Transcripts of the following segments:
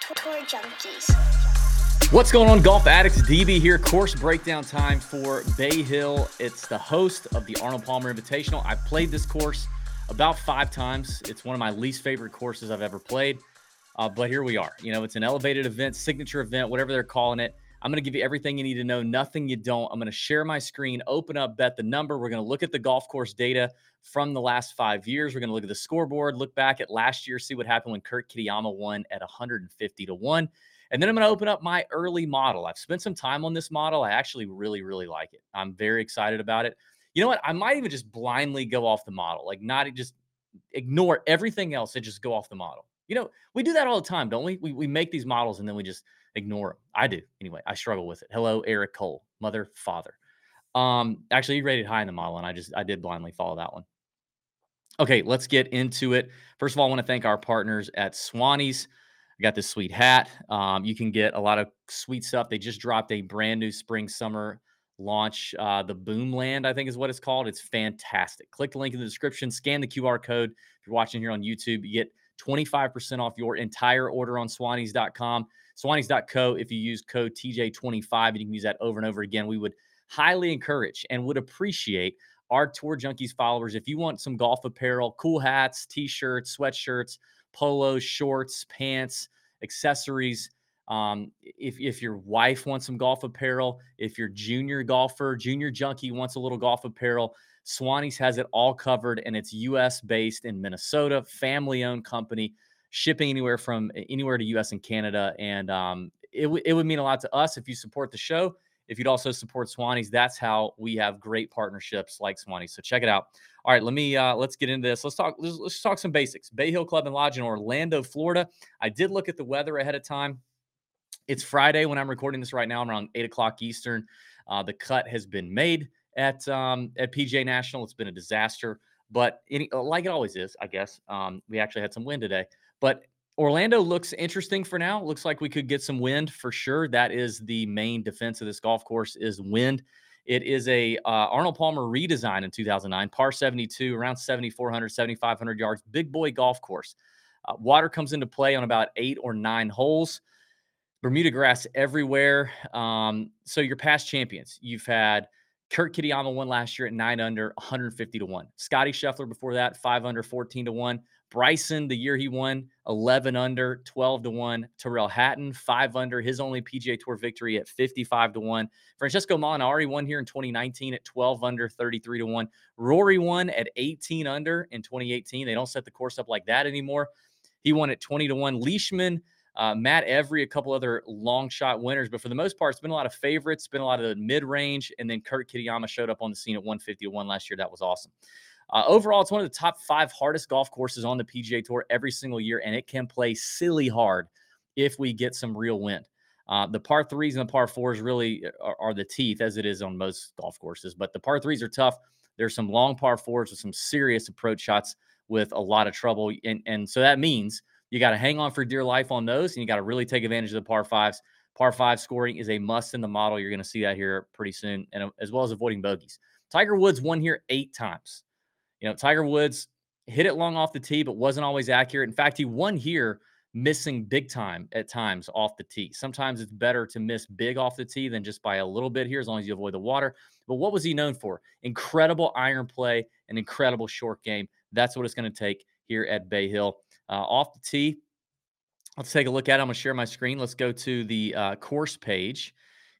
Tour Junkies. What's going on, golf addicts? DB here. Course breakdown time for Bay Hill. It's the host of the Arnold Palmer Invitational. I've played this course about five times. It's one of my least favorite courses I've ever played. Uh, but here we are. You know, it's an elevated event, signature event, whatever they're calling it. I'm going to give you everything you need to know, nothing you don't. I'm going to share my screen, open up, bet the number. We're going to look at the golf course data from the last five years. We're going to look at the scoreboard, look back at last year, see what happened when Kurt Kitayama won at 150 to 1. And then I'm going to open up my early model. I've spent some time on this model. I actually really, really like it. I'm very excited about it. You know what? I might even just blindly go off the model, like not just ignore everything else and just go off the model. You know, we do that all the time, don't we? We, we make these models and then we just ignore them. I do anyway. I struggle with it. Hello, Eric Cole, mother, father. Um, actually, he rated high in the model, and I just I did blindly follow that one. Okay, let's get into it. First of all, I want to thank our partners at Swannies. I got this sweet hat. Um, you can get a lot of sweet stuff. They just dropped a brand new spring summer launch. Uh, the Boomland, I think, is what it's called. It's fantastic. Click the link in the description. Scan the QR code. If you're watching here on YouTube, you get 25% off your entire order on Swannies.com. Swannies.co. If you use code TJ25, and you can use that over and over again, we would highly encourage and would appreciate our Tour Junkies followers. If you want some golf apparel, cool hats, t shirts, sweatshirts, polos, shorts, pants, accessories, um, if, if your wife wants some golf apparel, if your junior golfer, junior junkie wants a little golf apparel, Swannies has it all covered and it's US based in Minnesota, family owned company shipping anywhere from anywhere to US and Canada. And um, it, w- it would mean a lot to us if you support the show. If you'd also support Swannies, that's how we have great partnerships like Swannies. So check it out. All right, let me uh, let's get into this. Let's talk. Let's, let's talk some basics. Bay Hill Club and Lodge in Orlando, Florida. I did look at the weather ahead of time. It's Friday when I'm recording this right now. I'm around eight o'clock Eastern. Uh, the cut has been made at um, at PGA National. It's been a disaster, but any, like it always is, I guess. Um, we actually had some wind today. But Orlando looks interesting for now. Looks like we could get some wind for sure. That is the main defense of this golf course is wind. It is a uh, Arnold Palmer redesign in 2009, par 72, around 7,400, 7,500 yards, big boy golf course. Uh, water comes into play on about eight or nine holes. Bermuda grass everywhere. Um, so your past champions, you've had Kurt Kitayama won last year at nine under, 150 to one. Scotty Scheffler before that, five under, 14 to one. Bryson, the year he won, 11 under, 12 to 1. Tyrrell Hatton, 5 under, his only PGA Tour victory at 55 to 1. Francesco Molinari won here in 2019 at 12 under, 33 to 1. Rory won at 18 under in 2018. They don't set the course up like that anymore. He won at 20 to 1. Leishman, uh, Matt Every, a couple other long shot winners, but for the most part, it's been a lot of favorites, been a lot of the mid range, and then Kurt Kitayama showed up on the scene at 150 to 1 last year. That was awesome. Uh, overall, it's one of the top five hardest golf courses on the PGA Tour every single year, and it can play silly hard if we get some real wind. Uh, the par threes and the par fours really uh, are, are, the teeth, as it is on most golf courses. But the par threes are tough. There's some long par fours with some serious approach shots with a lot of trouble, and and so that means you got to hang on for dear life on those, and you got to really take advantage of the par fives. Par five scoring is a must in the model. You're going to see that here pretty soon, and uh, as well as avoiding bogeys. Tiger Woods won here eight times. You know, Tiger Woods hit it long off the tee, but wasn't always accurate. In fact, he won here missing big time at times off the tee. Sometimes it's better to miss big off the tee than just by a little bit here, as long as you avoid the water. But what was he known for? Incredible iron play, an incredible short game. That's what it's going to take here at Bay Hill. Uh, off the tee, let's take a look at it. I'm going to share my screen. Let's go to the uh, course page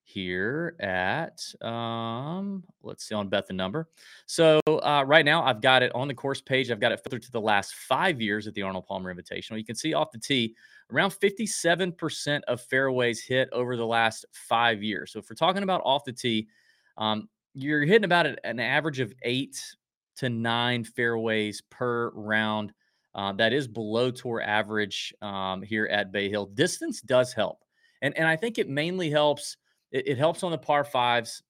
here at um let's see on bet the number. So uh, right now i've got it on the course page i've got it filtered to the last five years at the arnold palmer invitational. You can see off the tee around 57% of fairways hit over the last five years. So if we're talking about off the tee um, you're hitting about an average of eight to nine fairways per round uh, that is below tour average um, here at bay hill. Distance does help and, and i think it mainly helps it, it helps on the par fives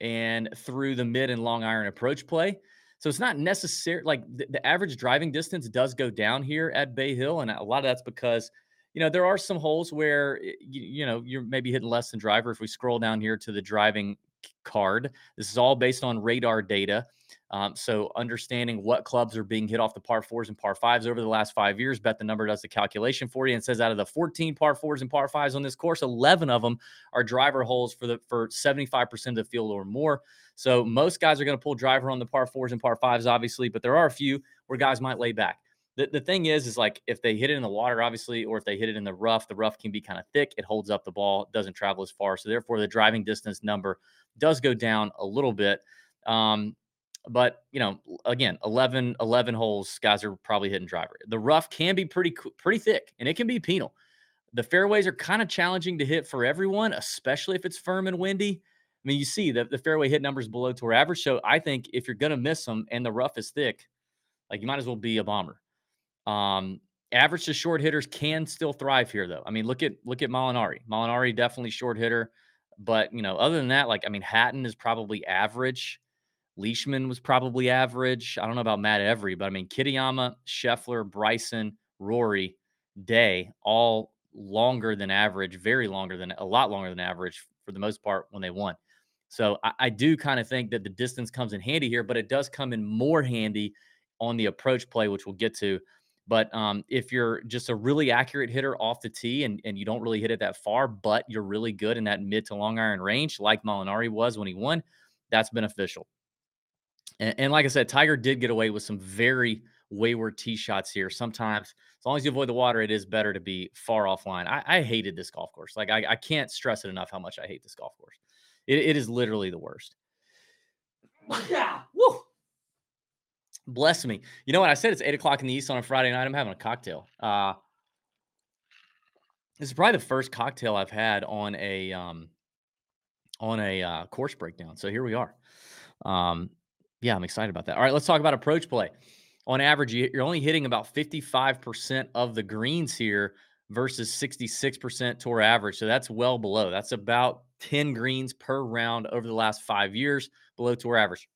and through the mid and long iron approach play. So it's not necessary like the, the, average driving distance does go down here at Bay Hill, and a lot of that's because you know there are some holes where you, you know you're maybe hitting less than driver. If we scroll down here to the driving card. This is all based on radar data. Um, so understanding what clubs are being hit off the par fours and par fives over the last five years, bet the number does the calculation for you and says out of the 14 par fours and par fives on this course, 11 of them are driver holes for the for 75% of the field or more. So most guys are going to pull driver on the par fours and par fives, obviously, but there are a few where guys might lay back. The, the thing is, is like if they hit it in the water, obviously, or if they hit it in the rough, the rough can be kind of thick. It holds up the ball, doesn't travel as far. So therefore, the driving distance number does go down a little bit. Um, but you know, again, 11, 11 holes, guys are probably hitting driver. The rough can be pretty pretty thick, and it can be penal. The fairways are kind of challenging to hit for everyone, especially if it's firm and windy. I mean, you see the, the fairway hit numbers below tour average. So I think if you're going to miss them and the rough is thick, like you might as well be a bomber. Um, average to short hitters can still thrive here, though. I mean, look at look at Molinari. Molinari definitely short hitter, but you know, other than that, like I mean, Hatton is probably average. Leishman was probably average. I don't know about Matt Every, but I mean, Kitayama, Scheffler, Bryson, Rory, Day, all longer than average, very longer than a lot longer than average for the most part when they won. So I, I do kind of think that the distance comes in handy here, but it does come in more handy on the approach play, which we'll get to. But um, if you're just a really accurate hitter off the tee and, and you don't really hit it that far, but you're really good in that mid to long iron range, like Molinari was when he won, that's beneficial. And, and, like I said, Tiger did get away with some very wayward tee shots here. Sometimes, as long as you avoid the water, it is better to be far offline. I, I hated this golf course. Like I, I, can't stress it enough how much I hate this golf course. It, it is literally the worst. Yeah. Woo. Bless me. You know what? I said it's eight o'clock in the east on a Friday night. I'm having a cocktail. Uh, this is probably the first cocktail I've had on a um, on a uh, course breakdown. So here we are. Um, yeah, I'm excited about that. All right, let's talk about approach play. On average, you're only hitting about 55% of the greens here versus 66% tour average. So that's well below. That's about 10 greens per round over the last five years below tour average.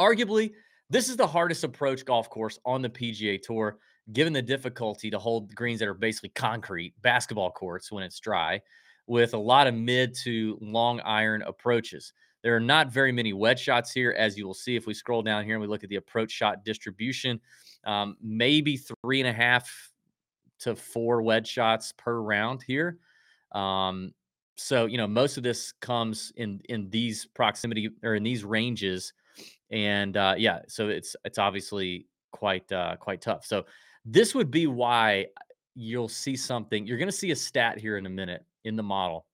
Arguably, this is the hardest approach golf course on the PGA Tour, given the difficulty to hold greens that are basically concrete, basketball courts when it's dry, with a lot of mid to long iron approaches. There are not very many wedge shots here, as you will see if we scroll down here and we look at the approach shot distribution. Um, maybe three and a half to four wedge shots per round here. Um, so you know most of this comes in in these proximity or in these ranges, and uh, yeah, so it's it's obviously quite uh, quite tough. So this would be why you'll see something. You're going to see a stat here in a minute in the model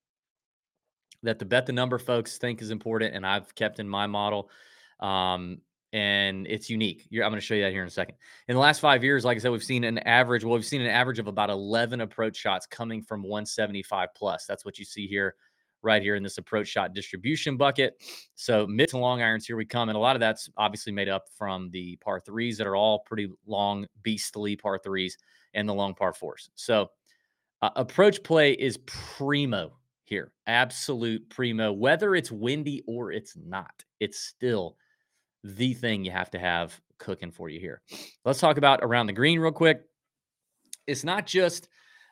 that the bet the number folks think is important, and I've kept in my model. Um, and it's unique. You're, I'm going to show you that here in a second. In the last five years, like I said, we've seen an average. Well, we've seen an average of about 11 approach shots coming from 175 plus. That's what you see here, right here in this approach shot distribution bucket. So mid to long irons, here we come, and a lot of that's obviously made up from the par threes that are all pretty long, beastly par threes, and the long par fours. So uh, approach play is primo here. Absolute primo. Whether it's windy or it's not, it's still the thing you have to have cooking for you here. Let's talk about around the green real quick. It's not just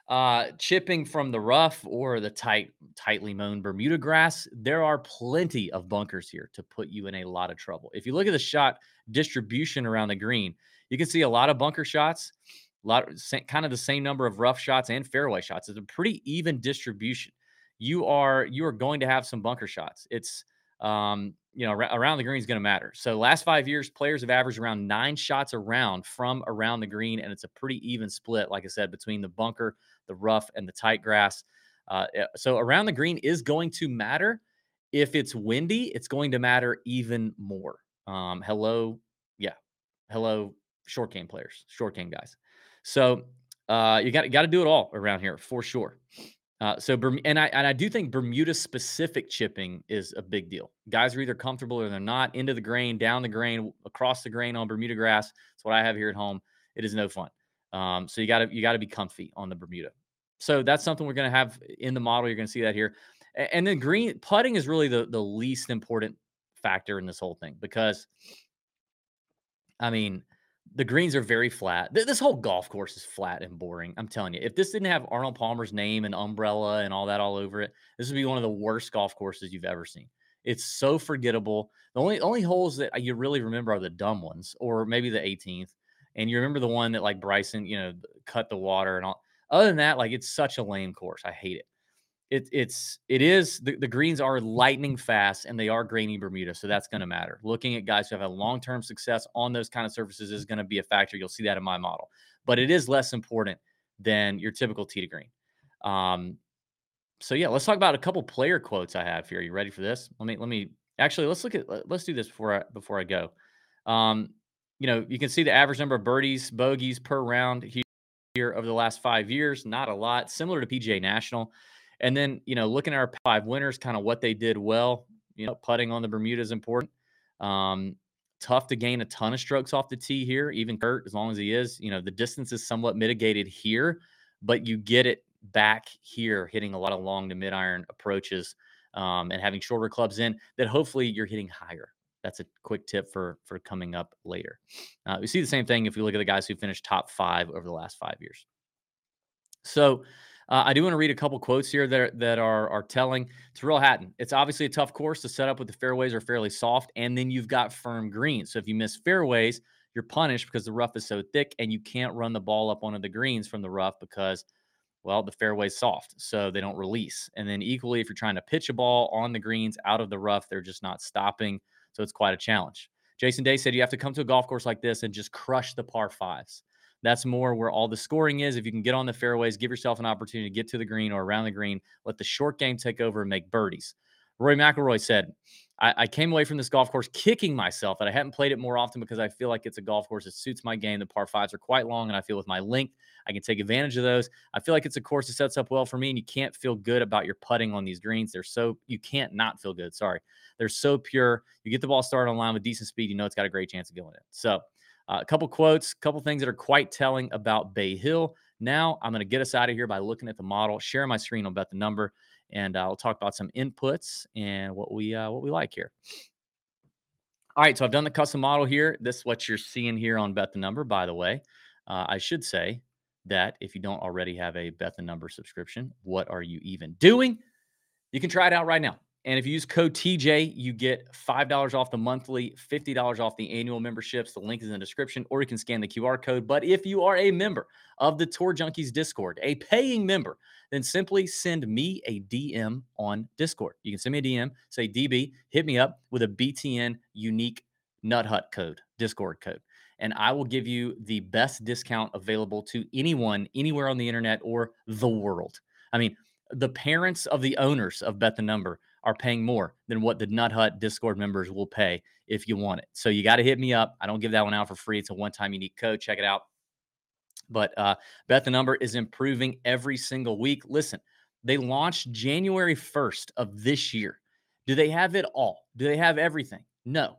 uh, chipping from the rough or the tight, tightly mown Bermuda grass. There are plenty of bunkers here to put you in a lot of trouble. If you look at the shot distribution around the green, you can see a lot of bunker shots, a lot, kind of the same number of rough shots and fairway shots. It's a pretty even distribution you are you are going to have some bunker shots. It's um, you know around the green is going to matter. So last five years, players have averaged around nine shots around from around the green, and it's a pretty even split, like I said, between the bunker, the rough, and the tight grass. Uh, eh, so around the green is going to matter. If it's windy, it's going to matter even more. Um, hello, yeah, hello, short game players, short game guys. So uh, you got got to do it all around here for sure. Uh, so and I and I do think Bermuda specific chipping is a big deal. Guys are either comfortable or they're not. Into the grain, down the grain, across the grain on Bermuda grass. That's what I have here at home. It is no fun. Um, so you got to you got to be comfy on the Bermuda. So that's something we're going to have in the model. You're going to see that here. And then green putting is really the the least important factor in this whole thing because, I mean, the greens are very flat. This whole golf course is flat and boring. I'm telling you, if this didn't have Arnold Palmer's name and umbrella and all that all over it, this would be one of the worst golf courses you've ever seen. It's so forgettable. The only only holes that uh, you really remember are the dumb ones, or maybe the 18th. And you remember the one that like Bryson, you know, cut the water and all. Other than that, like it's such a lame course. I hate it. It it's it is the, the greens are lightning fast and they are grainy Bermuda, so that's going to matter. Looking at guys who have had long term success on those kind of surfaces is going to be a factor. You'll see that in my model, but it is less important than your typical tee to green. Um, so yeah, let's talk about a couple player quotes I have here. Are You ready for this? Let me let me actually let's look at let's do this before I before I go. Um, you know, you can see the average number of birdies, bogeys per round here, here over the last five years. Not a lot, similar to PGA National. And then, you know, looking at our five winners, kind of what they did well. You know, putting on the Bermuda is important. Um, tough to gain a ton of strokes off the tee here, even Kurt, as long as he is. You know, the distance is somewhat mitigated here, but you get it back here, hitting a lot of long to mid iron approaches um, and having shorter clubs in that hopefully you're hitting higher. That's a quick tip for for coming up later. Uh, we see the same thing if we look at the guys who finished top five over the last five years. So uh, I do want to read a couple quotes here that are, that are are telling. Tyrrell Hatton. It's obviously a tough course to set up with the fairways are fairly soft, and then you've got firm greens. So if you miss fairways, you're punished because the rough is so thick, and you can't run the ball up onto the greens from the rough because well, the fairway's soft, so they don't release. And then equally, if you're trying to pitch a ball on the greens out of the rough, they're just not stopping. So it's quite a challenge. Jason Day said you have to come to a golf course like this and just crush the par fives. That's more where all the scoring is. If you can get on the fairways, give yourself an opportunity to get to the green or around the green, let the short game take over and make birdies. Rory McIlroy said, I, I, came away from this golf course kicking myself that I hadn't played it more often because I feel like it's a golf course that suits my game. The par fives are quite long, and I feel with my length, I can take advantage of those. I feel like it's a course that sets up well for me, and you can't feel good about your putting on these greens. They're so you can't not feel good. Sorry, they're so pure. You get the ball started on line with decent speed, you know it's got a great chance of going in. So, uh, a couple quotes, a couple things that are quite telling about Bay Hill. Now, I'm going to get us out of here by looking at the model, share my screen on bet the number, and I'll talk about some inputs and what we uh, what we like here. All right, so I've done the custom model here. This is what you're seeing here on Bet the Number, by the way. Uh, I should say that if you don't already have a Bet the Number subscription, what are you even doing? You can try it out right now. And if you use code TJ, you get $5 off the monthly, $50 off the annual memberships. The link is in the description, or you can scan the QR code. But if you are a member of the Tour Junkies Discord, a paying member, then simply send me a DM on Discord. You can send me a DM, say DB, hit me up with a BTN unique Nut Hut code, Discord code. And I will give you the best discount available to anyone, anywhere on the internet or the world. I mean, the parents of the owners of Bet the Number are paying more than what the Nut Hut Discord members will pay if you want it. So you got to hit me up. I don't give that one out for free. It's a one time unique code. Check it out. But uh, Bet the Number is improving every single week. Listen, they launched January 1st of this year. Do they have it all? Do they have everything? No.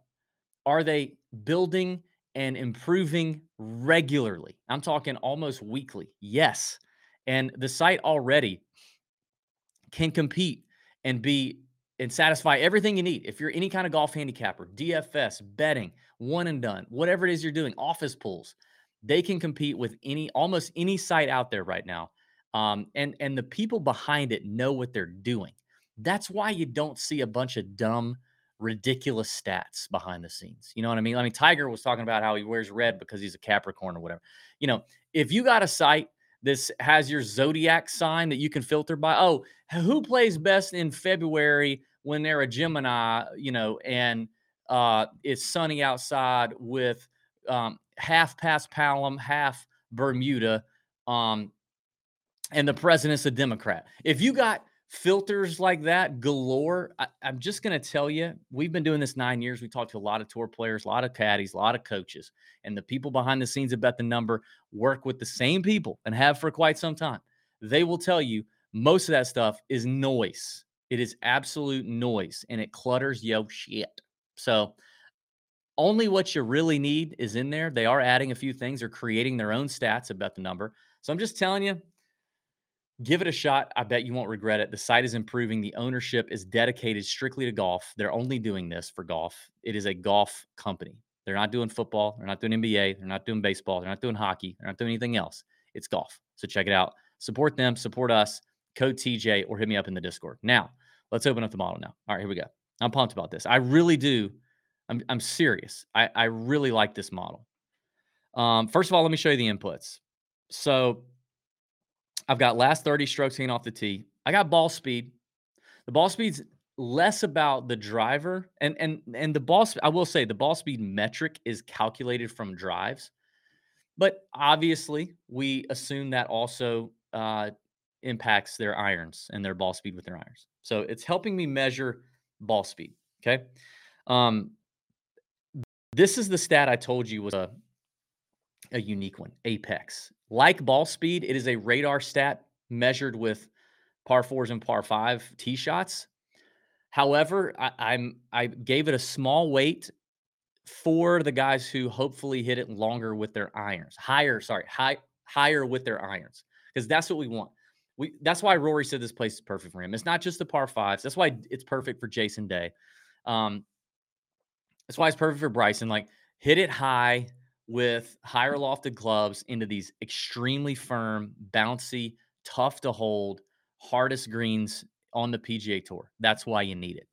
Are they building and improving regularly? I'm talking almost weekly. Yes. And the site already can compete and be and satisfy everything you need. If you're any kind of golf handicapper, DFS, betting, one and done, whatever it is you're doing, office pools, they can compete with any almost any site out there right now. Um, and and the people behind it know what they're doing. That's why you don't see a bunch of dumb, ridiculous stats behind the scenes. You know what I mean? I mean, Tiger was talking about how he wears red because he's a Capricorn or whatever. You know, if you got a site this has your zodiac sign that you can filter by. Oh, who plays best in February when they're a Gemini, you know, and uh, it's sunny outside with um, half paspalum, half Bermuda, um, and the president's a Democrat. If you got filters like that galore, I, I'm just going to tell you, we've been doing this nine years. We talked to a lot of tour players, a lot of caddies, a lot of coaches, and the people behind the scenes about the Number work with the same people and have for quite some time. They will tell you most of that stuff is noise. It is absolute noise and it clutters yo shit. So only what you really need is in there. They are adding a few things or creating their own stats about the number. So I'm just telling you, give it a shot. I bet you won't regret it. The site is improving. The ownership is dedicated strictly to golf. They're only doing this for golf. It is a golf company. They're not doing football. They're not doing NBA. They're not doing baseball. They're not doing hockey. They're not doing anything else. It's golf. So check it out. Support them, support us. Code TJ or hit me up in the Discord. Now, Let's open up the model now. All right, here we go. I'm pumped about this. I really do. I'm I'm serious. I I really like this model. Um, first of all, let me show you the inputs. So I've got last 30 strokes hanging off the tee. I got ball speed. The ball speed's less about the driver and and and the ball I will say the ball speed metric is calculated from drives. But obviously, we assume that also uh, impacts their irons and their ball speed with their irons. So it's helping me measure ball speed. Okay. Um, this is the stat I told you was a, a unique one Apex. Like ball speed, it is a radar stat measured with par fours and par five tee shots. However, I, I'm I gave it a small weight for the guys who hopefully hit it longer with their irons, higher, sorry, high higher with their irons, because that's what we want. We that's why Rory said this place is perfect for him. It's not just the par fives. That's why it's perfect for Jason Day. Um, that's why it's perfect for Bryson. Like hit it high with higher lofted clubs into these extremely firm, bouncy, tough to hold, hardest greens on the PGA Tour. That's why you need it.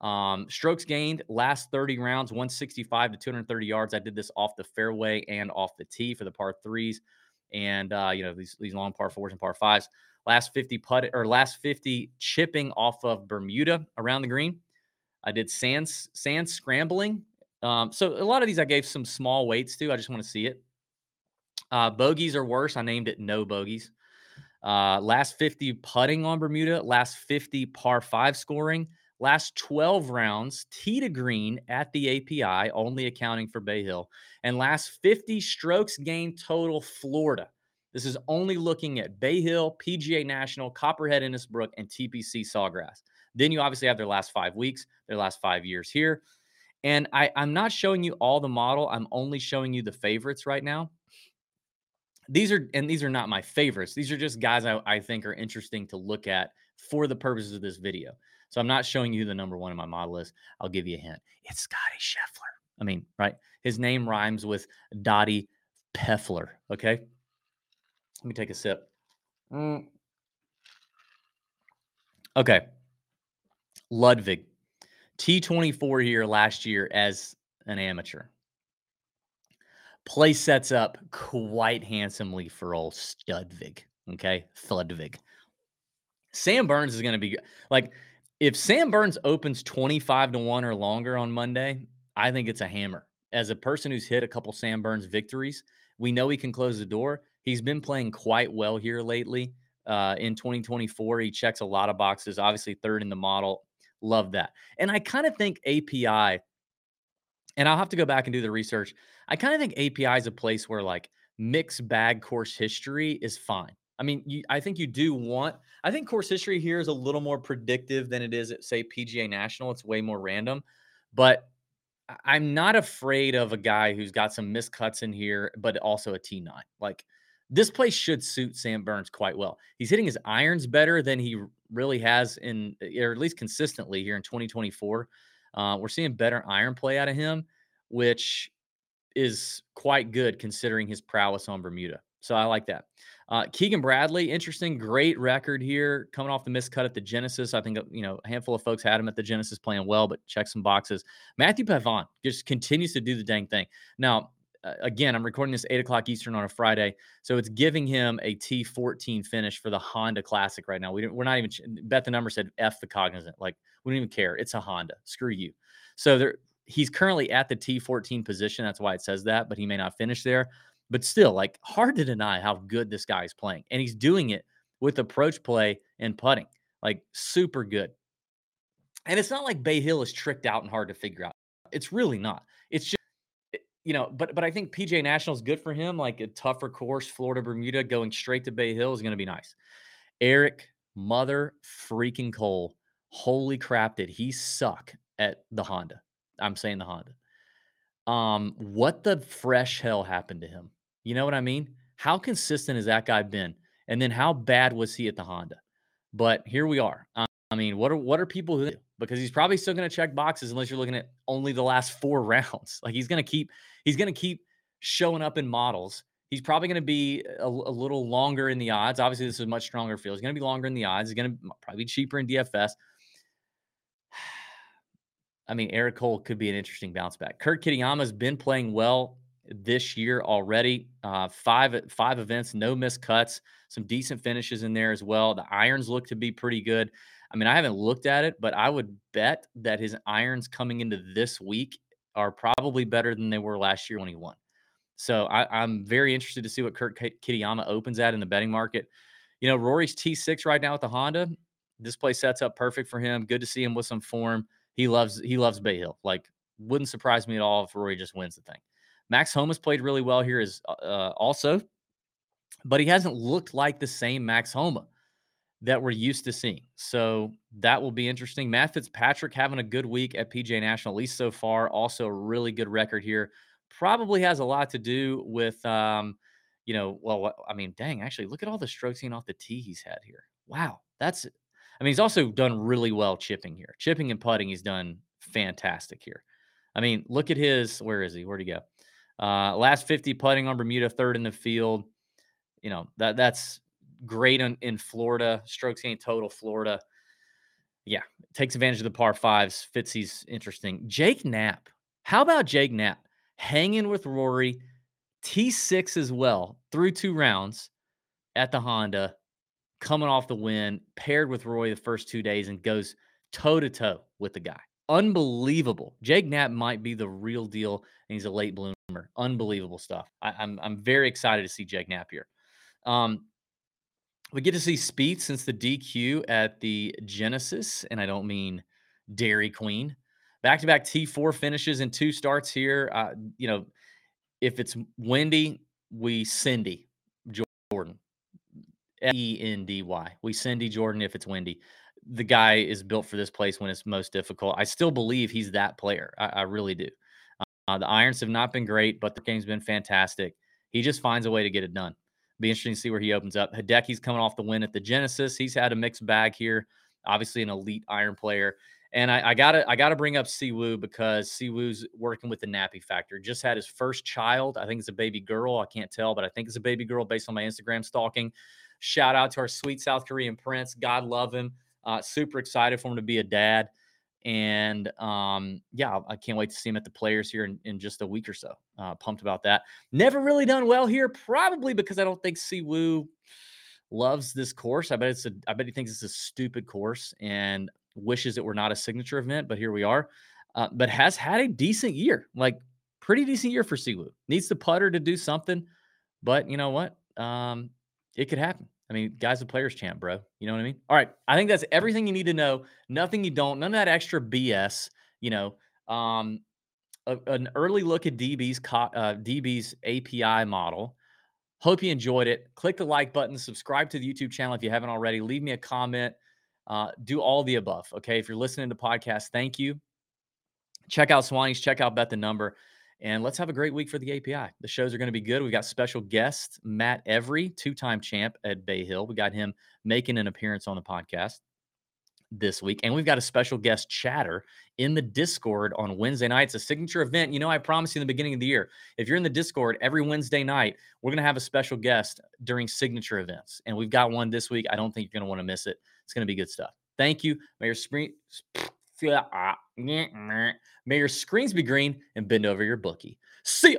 Um, strokes gained last 30 rounds, 165 to 230 yards. I did this off the fairway and off the tee for the par threes, and uh, you know these these long par fours and par fives. Last 50 putt or last 50 chipping off of Bermuda around the green. I did sand sand scrambling. Um, so a lot of these I gave some small weights to. I just want to see it. Uh, bogeys are worse. I named it no bogeys. Uh, last 50 putting on Bermuda. Last 50 par five scoring. Last 12 rounds, tee to green at the API, only accounting for Bay Hill. And last 50 strokes gained total, Florida. This is only looking at Bay Hill, PGA National, Copperhead, Innisbrook, and TPC Sawgrass. Then you obviously have their last five weeks, their last five years here. And I, I'm not showing you all the model. I'm only showing you the favorites right now. These are, and these are not my favorites. These are just guys I, I think are interesting to look at for the purposes of this video. So I'm not showing you the number one in my model list. I'll give you a hint. It's Scotty Scheffler. I mean, right? His name rhymes with Dottie Peffler. Okay. Let me take a sip. Mm. Okay. Ludvig, T24 here last year as an amateur. Play sets up quite handsomely for old Studvig. Okay. Thudvig. Sam Burns is going to be like, if Sam Burns opens 25 to 1 or longer on Monday, I think it's a hammer. As a person who's hit a couple Sam Burns victories, we know he can close the door. He's been playing quite well here lately. Uh, in 2024, he checks a lot of boxes. Obviously, third in the model. Love that. And I kind of think API, and I'll have to go back and do the research. I kind of think API is a place where like mixed bag course history is fine. I mean, you, I think you do want. I think course history here is a little more predictive than it is at say PGA National. It's way more random, but I'm not afraid of a guy who's got some miscuts in here, but also a T9. Like this place should suit Sam Burns quite well. He's hitting his irons better than he really has in, or at least consistently here in 2024. Uh, we're seeing better iron play out of him, which is quite good considering his prowess on Bermuda. So I like that. Uh, Keegan Bradley, interesting, great record here, coming off the miscut at the Genesis. I think uh, you know a handful of folks had him at the Genesis playing well, but check some boxes. Matthieu Pavon just continues to do the dang thing. Now, uh, again, I'm recording this eight o'clock Eastern on a Friday, so it's giving him a T14 finish for the Honda Classic right now. We we're not even bet the number said F the cognizant, like we don't even care. It's a Honda. Screw you. So there, he's currently at the T14 position. That's why it says that, but he may not finish there. But still, like hard to deny how good this guy is playing. And he's doing it with approach play and putting. Like super good. And it's not like Bay Hill is tricked out and hard to figure out. It's really not. It's just eh, you know, but but I think PGA National is good for him. Like a tougher course, Florida Bermuda, going straight to Bay Hill is going to be nice. Eric, mother freaking Cole, holy crap, did he suck at the Honda? I'm saying the Honda. Um, what the fresh hell happened to him? You know what I mean? How consistent has that guy been? And then how bad was he at the Honda? But here we are. I mean, what are what are people who because he's probably still going to check boxes unless you're looking at only the last four rounds. Like he's going to keep he's going to keep showing up in models. He's probably going to be a, a, little longer in the odds. Obviously, this is a much stronger field. He's going to be longer in the odds. He's going to probably be cheaper in DFS. I mean, Eric Cole could be an interesting bounce back. Kurt Kitayama's been playing well this year already. Uh, five five events, no missed cuts, some decent finishes in there as well. The irons look to be pretty good. I mean, I haven't looked at it, but I would bet that his irons coming into this week are probably better than they were last year when he won. So I, am very interested to see what Kurt Kitayama opens at in the betting market. You know, Rory's T6 right now with the Honda. This play sets up perfect for him. Good to see him with some form. He loves he loves Bay Hill. Like, wouldn't surprise me at all if Rory just wins the thing. Max Homa played really well here as uh, uh, also, but he hasn't looked like the same Max Homa that we're used to seeing. So that will be interesting. Matt Fitzpatrick having a good week at PGA National, at least so far. Also, a really good record here. Probably has a lot to do with, um, you know, well, I mean, dang, actually, look at all the strokes seen off the tee he's had here. Wow, that's. I mean, he's also done really well chipping here, chipping and putting. He's done fantastic here. I mean, look at his. Where is he? Where'd he go? Uh, last 50 putting on Bermuda, third in the field. You know that that's great in, in Florida. Strokes gained total Florida. Yeah, takes advantage of the par fives. Fitzy's interesting. Jake Knapp. How about Jake Knapp hanging with Rory, T6 as well through two rounds at the Honda, coming off the win, paired with Roy the first two days, and goes toe to toe with the guy. Unbelievable. Jake Knapp might be the real deal, and he's a late bloomer. Unbelievable stuff. I, am I'm, I'm very excited to see Jake Knapp here. Um, we get to see Spieth since the DQ at the Genesis, and I don't mean Dairy Queen. Back to back T4 finishes and two starts here. Uh, you know, if it's windy, we Cindy Jordan. E N D Y. We Cindy Jordan if it's windy. The guy is built for this place when it's most difficult. I still believe he's that player. I, I really do. Uh, the irons have not been great, but the game's been fantastic. He just finds a way to get it done. Be interesting to see where he opens up. Hideki's coming off the win at the Genesis. He's had a mixed bag here. Obviously, an elite iron player. And I, I, gotta I gotta bring up Siwoo because Siwoo's working with the nappy factor. Just had his first child. I think it's a baby girl. I can't tell, but I think it's a baby girl based on my Instagram stalking. Shout out to our sweet South Korean prince. God love him. Uh, super excited for him to be a dad. And um, yeah, I can't wait to see him at the players here in, in just a week or so. Uh, pumped about that. Never really done well here, probably because I don't think Siwoo loves this course. I bet it's a I bet he thinks it's a stupid course and wishes it were not a signature event, but here we are. Uh, but has had a decent year, like pretty decent year for Siwoo. Needs the putter to do something, but you know what? Um, it could happen. I mean, guy's a players champ, bro. You know what I mean? All right. I think that's everything you need to know. Nothing you don't, none of that extra BS. You know, um, a, an early look at DB's uh, DB's API model. Hope you enjoyed it. Click the like button, subscribe to the YouTube channel if you haven't already. Leave me a comment. Uh, do all the above. Okay. If you're listening to podcasts, thank you. Check out Swannies, check out Bet the Number. And let's have a great week for the API. The shows are going to be good. We've got special guest Matt Every, two-time champ at Bay Hill. We got him making an appearance on the podcast this week, and we've got a special guest chatter in the Discord on Wednesday night. It's a signature event. You know, I promised you in the beginning of the year, if you're in the Discord every Wednesday night, we're going to have a special guest during signature events, and we've got one this week. I don't think you're going to want to miss it. It's going to be good stuff. Thank you. Mayor your screen. Ah, May your screens be green and bend over your bookie. See ya.